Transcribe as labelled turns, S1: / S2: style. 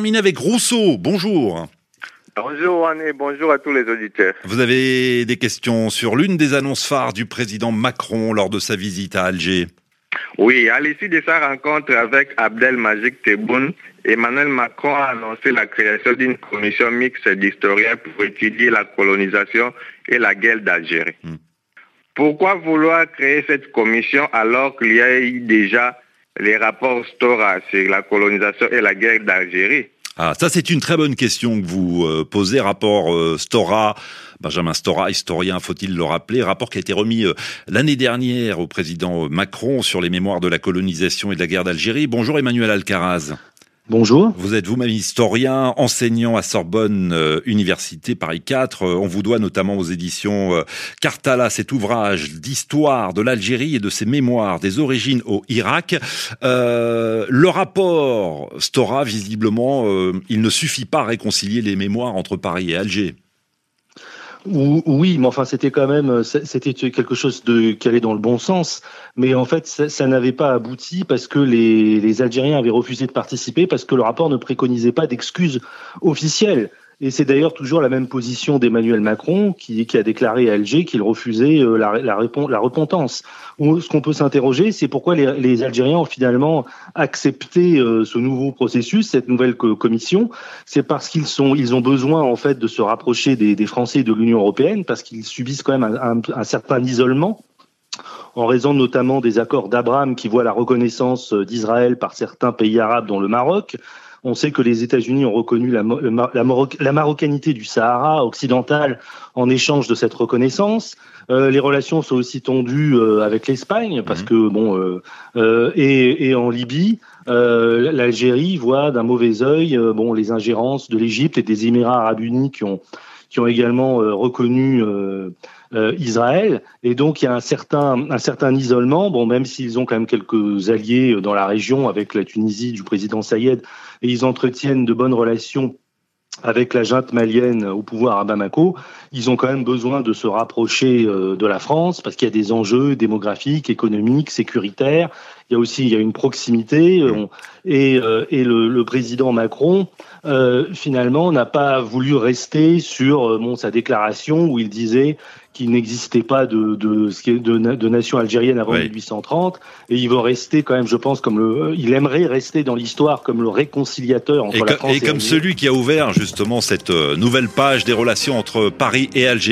S1: termine avec Rousseau. Bonjour.
S2: Bonjour Anne bonjour à tous les auditeurs.
S1: Vous avez des questions sur l'une des annonces phares du président Macron lors de sa visite à Alger?
S2: Oui, à l'issue de sa rencontre avec Abdelmajid Tebboune, Emmanuel Macron a annoncé la création d'une commission mixte d'historiens pour étudier la colonisation et la guerre d'Algérie. Hmm. Pourquoi vouloir créer cette commission alors qu'il y a eu déjà les rapports Stora sur la colonisation et la guerre d'Algérie
S1: ah, ça c'est une très bonne question que vous euh, posez. Rapport euh, Stora, Benjamin Stora, historien, faut-il le rappeler, rapport qui a été remis euh, l'année dernière au président Macron sur les mémoires de la colonisation et de la guerre d'Algérie. Bonjour Emmanuel Alcaraz.
S3: Bonjour.
S1: Vous êtes vous-même historien, enseignant à Sorbonne euh, Université Paris 4. Euh, on vous doit notamment aux éditions euh, Cartala cet ouvrage d'histoire de l'Algérie et de ses mémoires des origines au Irak. le rapport Stora, visiblement, il ne suffit pas à réconcilier les mémoires entre Paris et Alger.
S3: Oui, mais enfin, c'était quand même, c'était quelque chose de, qui allait dans le bon sens. Mais en fait, ça, n'avait pas abouti parce que les, les Algériens avaient refusé de participer parce que le rapport ne préconisait pas d'excuses officielles. Et c'est d'ailleurs toujours la même position d'Emmanuel Macron qui, qui, a déclaré à Alger qu'il refusait euh, la, la, la, repentance. Ce qu'on peut s'interroger, c'est pourquoi les, Algériens ont finalement accepté euh, ce nouveau processus, cette nouvelle commission. C'est parce qu'ils ils ont besoin en fait de se rapprocher des, Français et de l'Union européenne parce qu'ils subissent quand même un certain isolement en raison notamment des accords d'Abraham qui voient la reconnaissance euh, d'Israël par certains pays arabes, dont le Maroc, on sait que les États-Unis ont reconnu la, la, marocanité du Sahara occidental en échange de cette reconnaissance. Euh, les relations sont aussi tendues euh, avec l'Espagne parce mhm. que bon euh, et, et, en Libye, l'Algérie voit d'un mauvais œil bon les ingérences de l'Égypte et des Émirats arabes unis qui ont qui ont également reconnu Israël. Et donc il y a un certain, un certain isolement, bon, même s'ils ont quand même quelques alliés dans la région avec la Tunisie du président Sayed, et ils entretiennent de bonnes relations avec la junte malienne au pouvoir à Bamako, ils ont quand même besoin de se rapprocher euh, de la France parce qu'il y a des enjeux démographiques, économiques, sécuritaires. Il y a aussi il y a une proximité euh, et, euh, et le, le, président Macron finalement n'a pas voulu rester sur bon, sa déclaration où il disait qu'il n'existait pas de, de, de, de nation algérienne avant 1830 et il va rester quand même, je pense, comme le, il aimerait rester dans l'histoire comme le réconciliateur entre
S1: et
S3: la France
S1: et, et comme celui qui a ouvert justement cette nouvelle page des relations entre Paris et Alger.